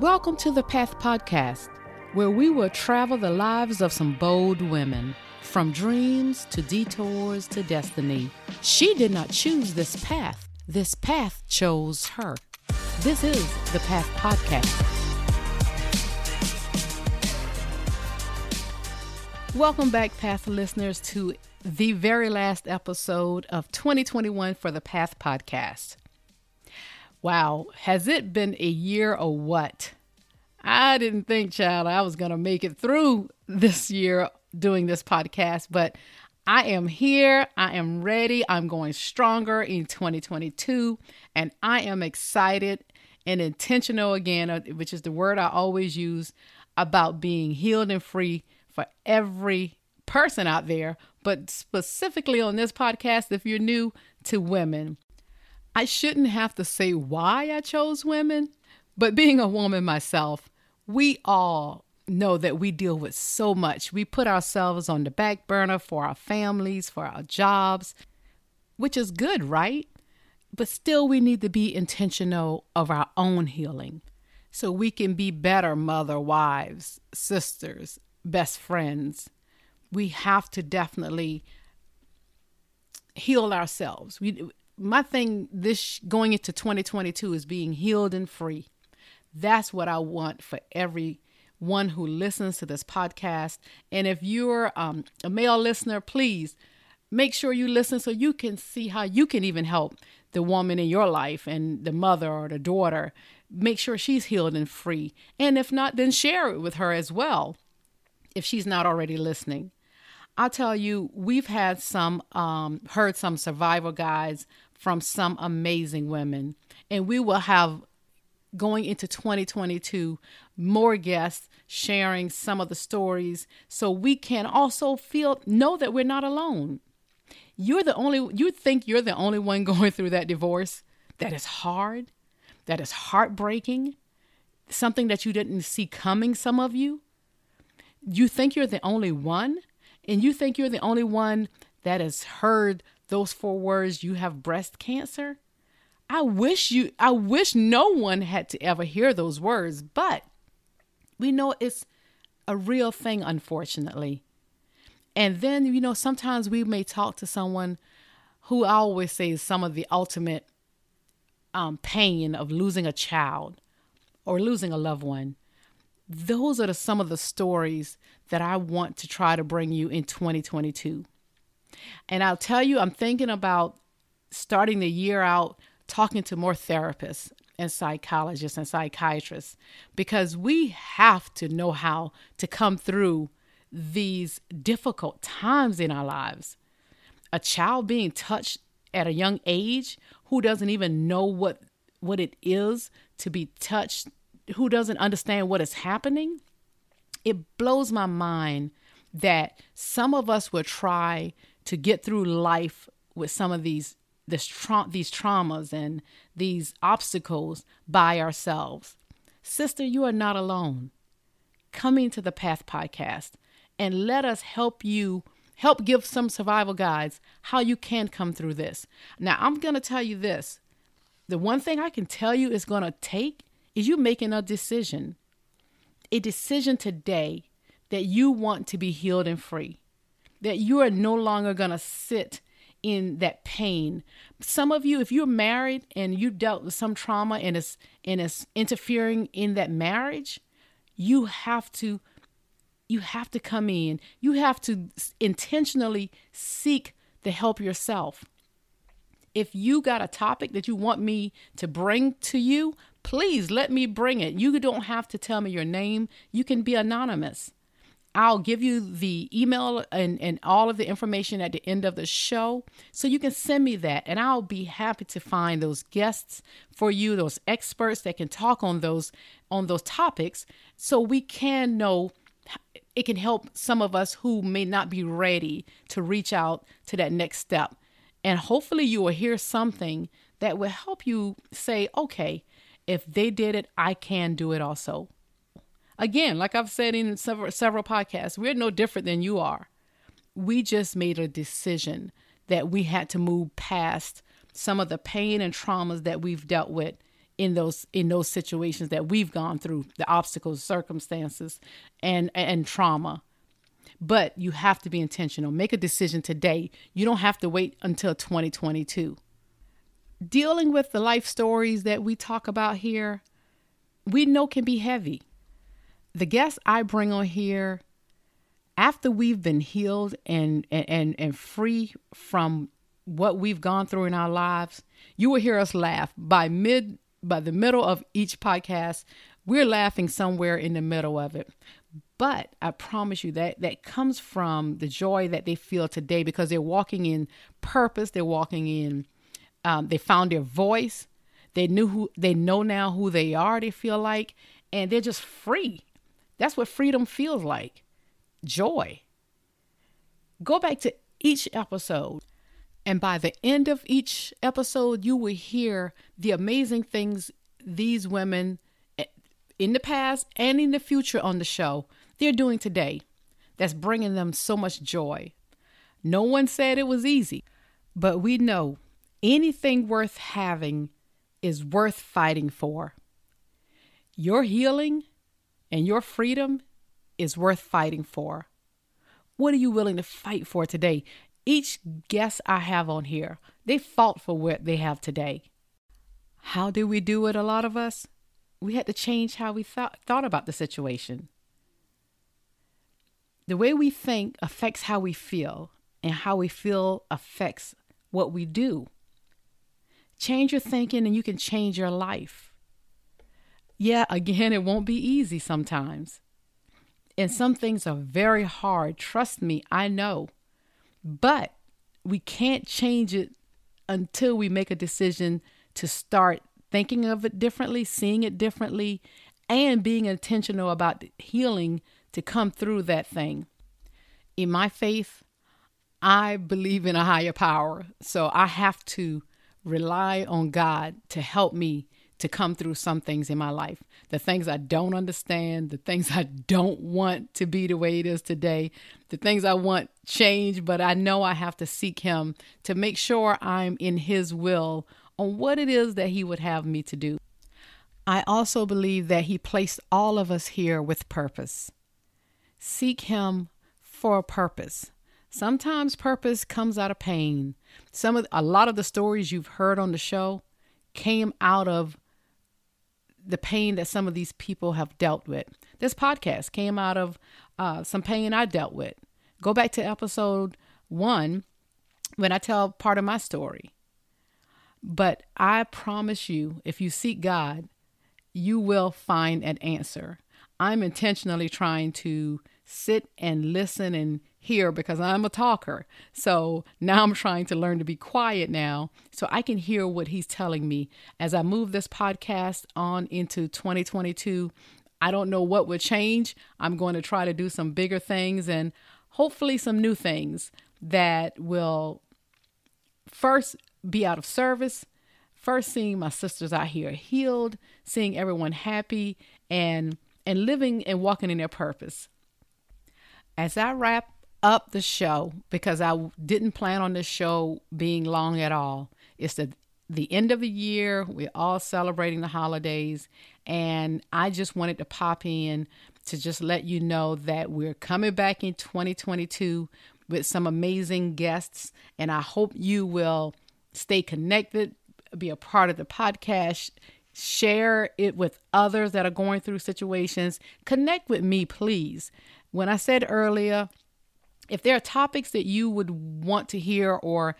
Welcome to the Path Podcast, where we will travel the lives of some bold women, from dreams to detours to destiny. She did not choose this path, this path chose her. This is the Path Podcast. Welcome back, Path listeners, to the very last episode of 2021 for the Path Podcast. Wow, has it been a year or what? I didn't think, child, I was going to make it through this year doing this podcast, but I am here. I am ready. I'm going stronger in 2022, and I am excited and intentional again, uh, which is the word I always use about being healed and free for every person out there, but specifically on this podcast, if you're new to women. I shouldn't have to say why I chose women, but being a woman myself, we all know that we deal with so much. We put ourselves on the back burner for our families, for our jobs, which is good, right? But still, we need to be intentional of our own healing so we can be better mother, wives, sisters, best friends. We have to definitely heal ourselves. We my thing this going into 2022 is being healed and free. That's what I want for every one who listens to this podcast. And if you're um, a male listener, please make sure you listen so you can see how you can even help the woman in your life and the mother or the daughter. Make sure she's healed and free. And if not, then share it with her as well if she's not already listening. I'll tell you, we've had some, um, heard some survival guides from some amazing women. And we will have going into 2022 more guests sharing some of the stories so we can also feel know that we're not alone. You're the only you think you're the only one going through that divorce that is hard, that is heartbreaking, something that you didn't see coming some of you. You think you're the only one and you think you're the only one that has heard those four words, you have breast cancer. I wish you, I wish no one had to ever hear those words, but we know it's a real thing, unfortunately. And then, you know, sometimes we may talk to someone who I always say is some of the ultimate um, pain of losing a child or losing a loved one. Those are the, some of the stories that I want to try to bring you in 2022. And I'll tell you, I'm thinking about starting the year out talking to more therapists and psychologists and psychiatrists because we have to know how to come through these difficult times in our lives. A child being touched at a young age who doesn't even know what what it is to be touched, who doesn't understand what is happening, it blows my mind that some of us will try to get through life with some of these this tra- these traumas and these obstacles by ourselves. Sister, you are not alone. Coming to the Path podcast and let us help you help give some survival guides how you can come through this. Now, I'm going to tell you this. The one thing I can tell you is going to take is you making a decision. A decision today that you want to be healed and free that you are no longer going to sit in that pain. Some of you, if you're married and you dealt with some trauma and it's and it's interfering in that marriage, you have to you have to come in. You have to intentionally seek the help yourself. If you got a topic that you want me to bring to you, please let me bring it. You don't have to tell me your name. You can be anonymous. I'll give you the email and, and all of the information at the end of the show. So you can send me that, and I'll be happy to find those guests for you, those experts that can talk on those on those topics so we can know it can help some of us who may not be ready to reach out to that next step. And hopefully you will hear something that will help you say, okay, if they did it, I can do it also. Again, like I've said in several several podcasts, we're no different than you are. We just made a decision that we had to move past some of the pain and traumas that we've dealt with in those in those situations that we've gone through the obstacles circumstances and and trauma. But you have to be intentional. Make a decision today. You don't have to wait until 2022 dealing with the life stories that we talk about here we know can be heavy the guests i bring on here after we've been healed and and and free from what we've gone through in our lives you will hear us laugh by mid by the middle of each podcast, we're laughing somewhere in the middle of it. But I promise you that that comes from the joy that they feel today because they're walking in purpose. They're walking in. Um, they found their voice. They knew who. They know now who they are. They feel like, and they're just free. That's what freedom feels like. Joy. Go back to each episode and by the end of each episode, you will hear the amazing things these women eh, in the past and in the future on the show they're doing today that's bringing them so much joy. No one said it was easy, but we know anything worth having is worth fighting for. Your healing and your freedom is worth fighting for. What are you willing to fight for today? Each guest I have on here, they fought for what they have today. How did we do it, a lot of us? We had to change how we thought, thought about the situation. The way we think affects how we feel, and how we feel affects what we do. Change your thinking, and you can change your life. Yeah, again, it won't be easy sometimes. And some things are very hard. Trust me, I know. But we can't change it until we make a decision to start thinking of it differently, seeing it differently, and being intentional about healing to come through that thing. In my faith, I believe in a higher power. So I have to rely on God to help me to come through some things in my life. The things I don't understand, the things I don't want to be the way it is today, the things I want change, but I know I have to seek Him to make sure I'm in His will on what it is that He would have me to do. I also believe that He placed all of us here with purpose. Seek Him for a purpose. Sometimes purpose comes out of pain. Some of a lot of the stories you've heard on the show came out of the pain that some of these people have dealt with. This podcast came out of uh, some pain I dealt with. Go back to episode one when I tell part of my story. But I promise you, if you seek God, you will find an answer. I'm intentionally trying to sit and listen and hear because I'm a talker. So now I'm trying to learn to be quiet now so I can hear what he's telling me as I move this podcast on into 2022. I don't know what would change. I'm going to try to do some bigger things and hopefully some new things that will first be out of service. First, seeing my sisters out here healed, seeing everyone happy, and and living and walking in their purpose. As I wrap up the show because I didn't plan on this show being long at all. It's the the end of the year. We're all celebrating the holidays, and I just wanted to pop in to just let you know that we're coming back in 2022 with some amazing guests, and I hope you will stay connected, be a part of the podcast, share it with others that are going through situations. Connect with me, please. When I said earlier, if there are topics that you would want to hear or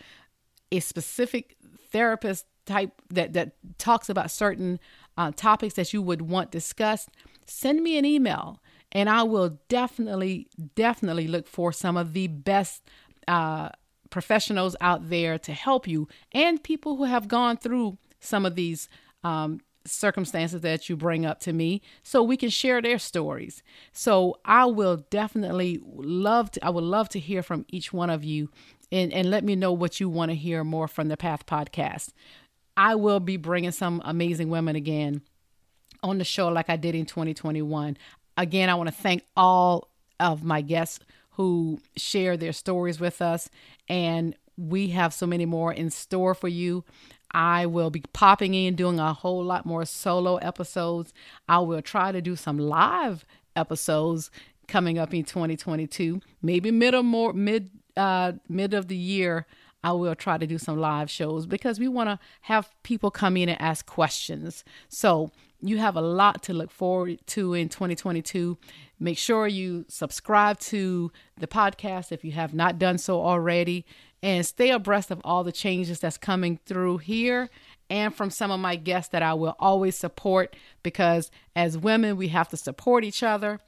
a specific therapist type that that talks about certain uh, topics that you would want discussed send me an email and i will definitely definitely look for some of the best uh, professionals out there to help you and people who have gone through some of these um, circumstances that you bring up to me so we can share their stories. So I will definitely love to I would love to hear from each one of you and and let me know what you want to hear more from the Path podcast. I will be bringing some amazing women again on the show like I did in 2021. Again, I want to thank all of my guests who share their stories with us and we have so many more in store for you. I will be popping in doing a whole lot more solo episodes. I will try to do some live episodes coming up in 2022, maybe mid or more mid uh mid of the year. I will try to do some live shows because we want to have people come in and ask questions. So, you have a lot to look forward to in 2022. Make sure you subscribe to the podcast if you have not done so already and stay abreast of all the changes that's coming through here and from some of my guests that I will always support because as women, we have to support each other.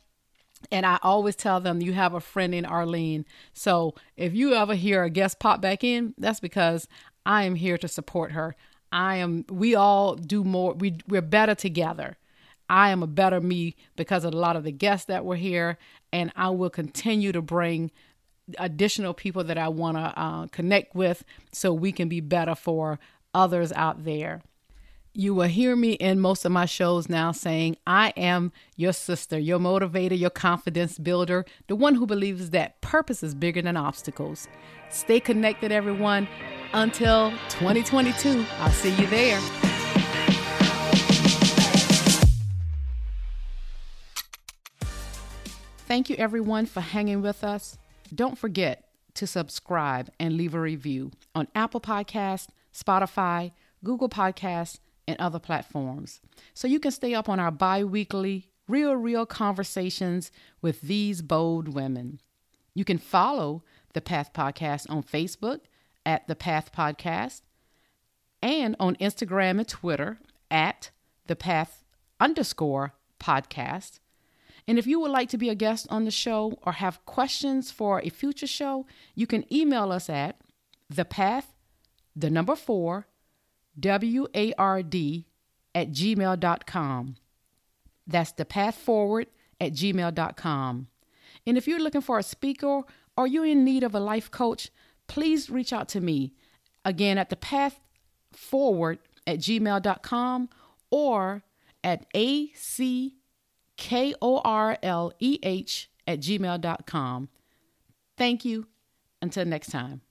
And I always tell them you have a friend in Arlene. So if you ever hear a guest pop back in, that's because I am here to support her. I am we all do more we we're better together. I am a better me because of a lot of the guests that were here and I will continue to bring additional people that I want to uh, connect with so we can be better for others out there. You will hear me in most of my shows now saying, I am your sister, your motivator, your confidence builder, the one who believes that purpose is bigger than obstacles. Stay connected, everyone. Until 2022, I'll see you there. Thank you, everyone, for hanging with us. Don't forget to subscribe and leave a review on Apple Podcasts, Spotify, Google Podcasts, and other platforms so you can stay up on our bi weekly, real, real conversations with these bold women. You can follow the Path Podcast on Facebook at the Path Podcast and on Instagram and Twitter at the Path underscore podcast. And if you would like to be a guest on the show or have questions for a future show, you can email us at the path, the number four, W A R D at gmail.com. That's the path forward at gmail.com. And if you're looking for a speaker or you're in need of a life coach, please reach out to me again at the path forward at gmail.com or at ac K O R L E H at gmail.com. Thank you. Until next time.